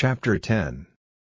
Chapter 10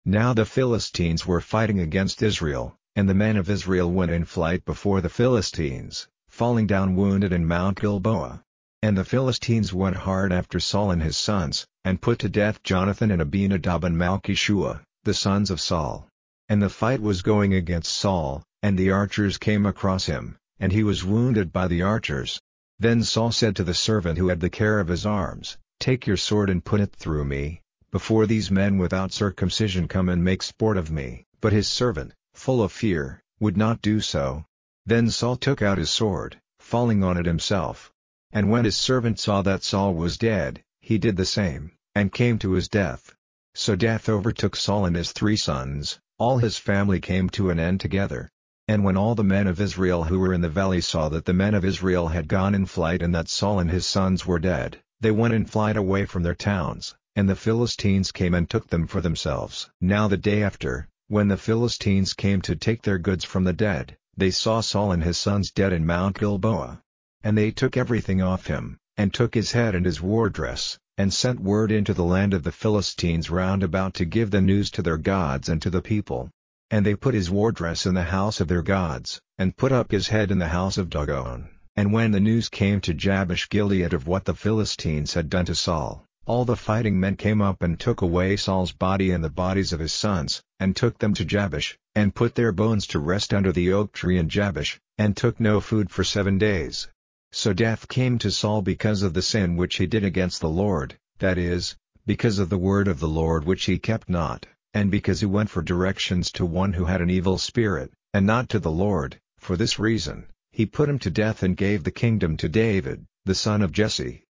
Now the Philistines were fighting against Israel, and the men of Israel went in flight before the Philistines, falling down wounded in Mount Gilboa. And the Philistines went hard after Saul and his sons, and put to death Jonathan and Abinadab and Malchi-shua, the sons of Saul. And the fight was going against Saul, and the archers came across him, and he was wounded by the archers. Then Saul said to the servant who had the care of his arms, Take your sword and put it through me, before these men without circumcision come and make sport of me. But his servant, full of fear, would not do so. Then Saul took out his sword, falling on it himself. And when his servant saw that Saul was dead, he did the same, and came to his death. So death overtook Saul and his three sons, all his family came to an end together. And when all the men of Israel who were in the valley saw that the men of Israel had gone in flight and that Saul and his sons were dead, they went in flight away from their towns, and the Philistines came and took them for themselves. Now the day after, when the Philistines came to take their goods from the dead, they saw Saul and his sons dead in Mount Gilboa. And they took everything off him, and took his head and his war dress, and sent word into the land of the Philistines round about to give the news to their gods and to the people. And they put his war dress in the house of their gods, and put up his head in the house of Dagon. And when the news came to Jabesh Gilead of what the Philistines had done to Saul, all the fighting men came up and took away Saul's body and the bodies of his sons, and took them to Jabesh, and put their bones to rest under the oak tree in Jabesh, and took no food for seven days. So death came to Saul because of the sin which he did against the Lord, that is, because of the word of the Lord which he kept not, and because he went for directions to one who had an evil spirit, and not to the Lord, for this reason, he put him to death and gave the kingdom to David, the son of Jesse.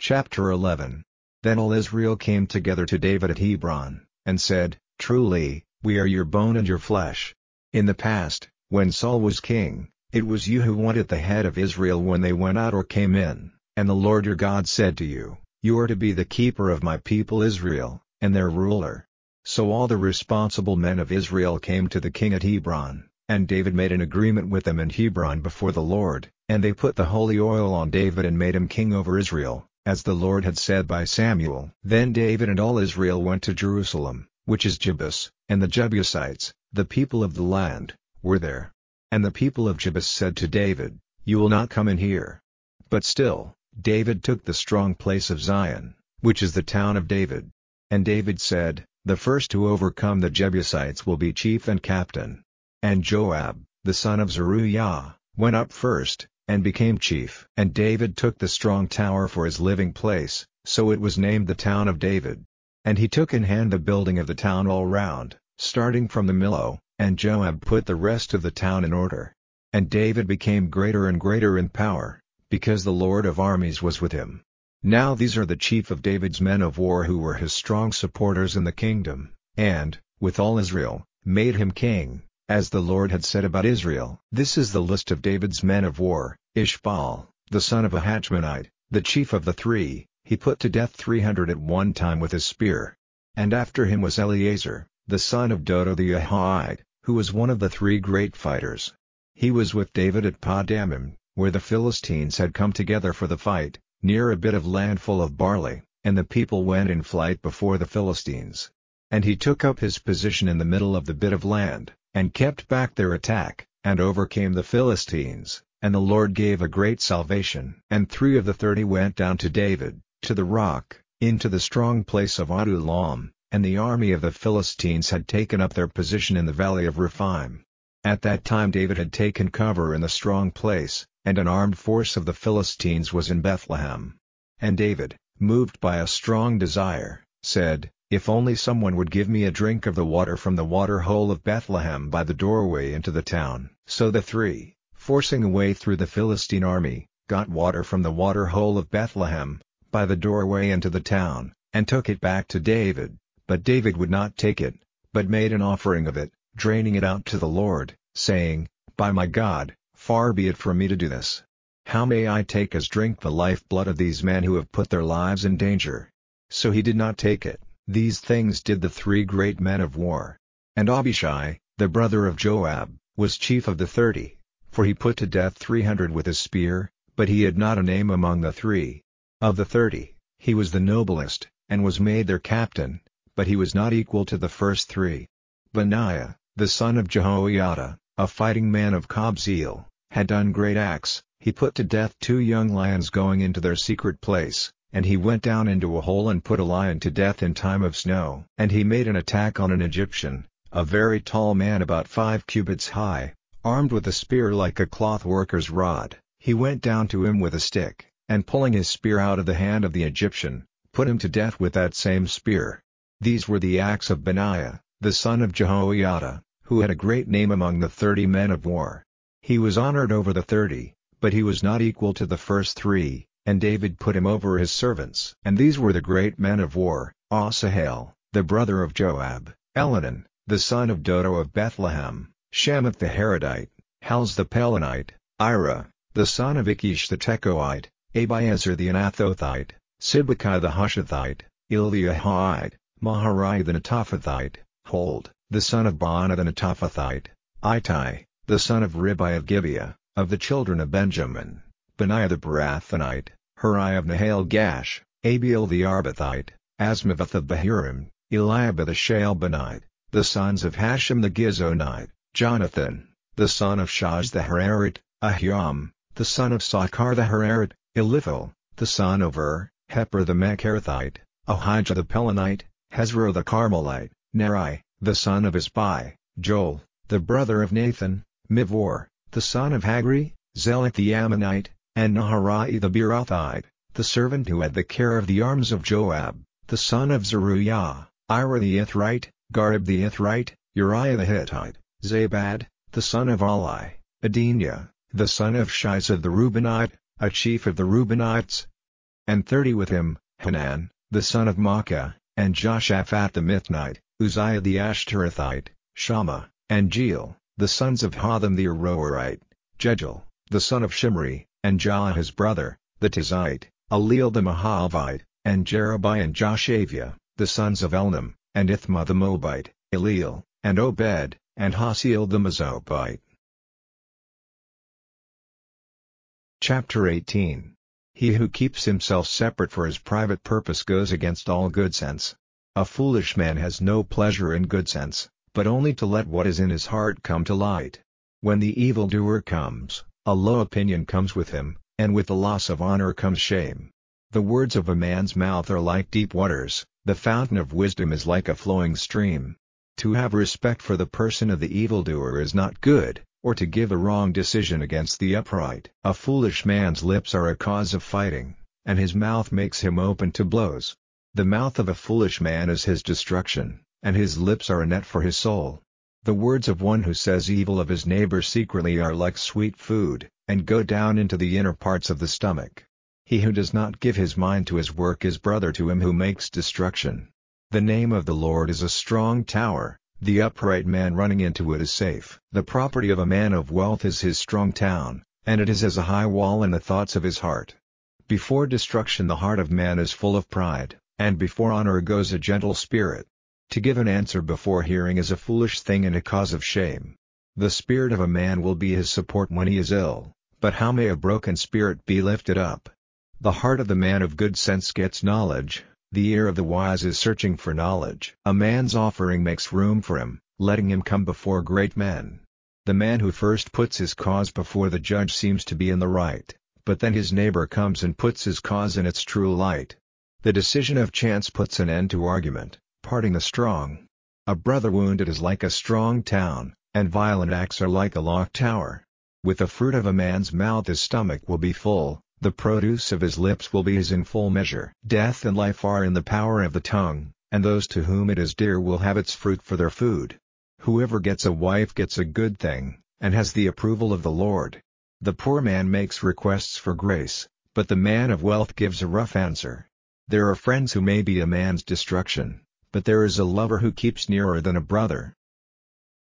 Chapter 11 Then all Israel came together to David at Hebron, and said, Truly, we are your bone and your flesh. In the past, when Saul was king, it was you who wanted the head of Israel when they went out or came in, and the Lord your God said to you, You are to be the keeper of my people Israel, and their ruler. So all the responsible men of Israel came to the king at Hebron, and David made an agreement with them in Hebron before the Lord, and they put the holy oil on David and made him king over Israel as the Lord had said by Samuel. Then David and all Israel went to Jerusalem, which is Jebus, and the Jebusites, the people of the land, were there. And the people of Jebus said to David, You will not come in here. But still, David took the strong place of Zion, which is the town of David. And David said, The first to overcome the Jebusites will be chief and captain. And Joab, the son of Zeruiah, went up first, and became chief. And David took the strong tower for his living place, so it was named the town of David. And he took in hand the building of the town all round, starting from the Millo, and Joab put the rest of the town in order. And David became greater and greater in power, because the Lord of armies was with him. Now these are the chief of David's men of war who were his strong supporters in the kingdom, and, with all Israel, made him king as the Lord had said about Israel. This is the list of David's men of war, Ishbaal, the son of Ahachmonite, the chief of the three, he put to death three hundred at one time with his spear. And after him was Eleazar, the son of Dodo the Ahohite, who was one of the three great fighters. He was with David at Padamim, where the Philistines had come together for the fight, near a bit of land full of barley, and the people went in flight before the Philistines. And he took up his position in the middle of the bit of land, and kept back their attack, and overcame the Philistines, and the Lord gave a great salvation. And three of the thirty went down to David, to the rock, into the strong place of Adullam, and the army of the Philistines had taken up their position in the valley of Rephaim. At that time David had taken cover in the strong place, and an armed force of the Philistines was in Bethlehem. And David, moved by a strong desire, said, if only someone would give me a drink of the water from the water hole of Bethlehem by the doorway into the town. So the three, forcing a way through the Philistine army, got water from the water hole of Bethlehem, by the doorway into the town, and took it back to David, but David would not take it, but made an offering of it, draining it out to the Lord, saying, By my God, far be it from me to do this. How may I take as drink the lifeblood of these men who have put their lives in danger? So he did not take it. These things did the three great men of war. And Abishai, the brother of Joab, was chief of the thirty, for he put to death three hundred with his spear, but he had not a name among the three. Of the thirty, he was the noblest, and was made their captain, but he was not equal to the first three. Benaiah, the son of Jehoiada, a fighting man of Kabzeel, had done great acts, he put to death two young lions going into their secret place, and he went down into a hole and put a lion to death in time of snow. And he made an attack on an Egyptian, a very tall man about five cubits high, armed with a spear like a cloth worker's rod, he went down to him with a stick, and pulling his spear out of the hand of the Egyptian, put him to death with that same spear. These were the acts of Benaiah, the son of Jehoiada, who had a great name among the thirty men of war. He was honored over the thirty, but he was not equal to the first three, and David put him over his servants. And these were the great men of war, Asahel, the brother of Joab, Elhanan, the son of Dodo of Bethlehem, Shammah the Harodite, Helez the Pelonite, Ira, the son of Ikkesh the Tekoite, Abiezer the Anathothite, Sibbecai the Hushathite, Eliahite, Maharai the Netophathite, Heled, the son of Baanah the Netophathite, Ithai, the son of Ribai of Gibeah, of the children of Benjamin, Benaiah the Pirathonite, Huriah of Nahal Gash, Abiel the Arbathite, Azmaveth of Bahurim, Eliahba the Shaalbonite, the sons of Hashem the Gizonite, Jonathan, the son of Shaz the Hararite, Ahiam, the son of Sacar the Hararite, Eliphael, the son of Ur, Hepher the Mecherathite, Ahijah the Pelonite, Hezro the Carmelite, Neri, the son of Isbai, Joel, the brother of Nathan, Mivor, the son of Hagri, Zelek the Ammonite, and Naharai the Beerothite, the servant who had the care of the arms of Joab, the son of Zeruiah, Ira the Ithrite, Gareb the Ithrite, Uriah the Hittite, Zabad, the son of Ali, Adiniah, the son of Shiza the Reubenite, a chief of the Reubenites, and thirty with him, Hanan, the son of Maacah, and Joshaphat the Mithnite, Uzziah the Ashterathite, Shammah, and Jeiel, the sons of Hotham the Aroerite, Jehiel, the son of Shimri, and Jah his brother, the Tizite, Eliel the Mahavite, and Jeribai and Joshaviah, the sons of Elnaam, and Ithmah the Moabite, Eliel, and Obed, and Hasiel the Mezobite. Chapter 18 He who keeps himself separate for his private purpose goes against all good sense. A foolish man has no pleasure in good sense, but only to let what is in his heart come to light. When the evildoer comes, a low opinion comes with him, and with the loss of honor comes shame. The words of a man's mouth are like deep waters, the fountain of wisdom is like a flowing stream. To have respect for the person of the evildoer is not good, or to give a wrong decision against the upright. A foolish man's lips are a cause of fighting, and his mouth makes him open to blows. The mouth of a foolish man is his destruction, and his lips are a net for his soul. The words of one who says evil of his neighbor secretly are like sweet food, and go down into the inner parts of the stomach. He who does not give his mind to his work is brother to him who makes destruction. The name of the Lord is a strong tower, the upright man running into it is safe. The property of a man of wealth is his strong town, and it is as a high wall in the thoughts of his heart. Before destruction the heart of man is full of pride, and before honor goes a gentle spirit. To give an answer before hearing is a foolish thing and a cause of shame. The spirit of a man will be his support when he is ill, but how may a broken spirit be lifted up? The heart of the man of good sense gets knowledge, the ear of the wise is searching for knowledge. A man's offering makes room for him, letting him come before great men. The man who first puts his cause before the judge seems to be in the right, but then his neighbor comes and puts his cause in its true light. The decision of chance puts an end to argument, parting the strong. A brother wounded is like a strong town, and violent acts are like a locked tower. With the fruit of a man's mouth his stomach will be full, the produce of his lips will be his in full measure. Death and life are in the power of the tongue, and those to whom it is dear will have its fruit for their food. Whoever gets a wife gets a good thing, and has the approval of the Lord. The poor man makes requests for grace, but the man of wealth gives a rough answer. There are friends who may be a man's destruction, but there is a lover who keeps nearer than a brother.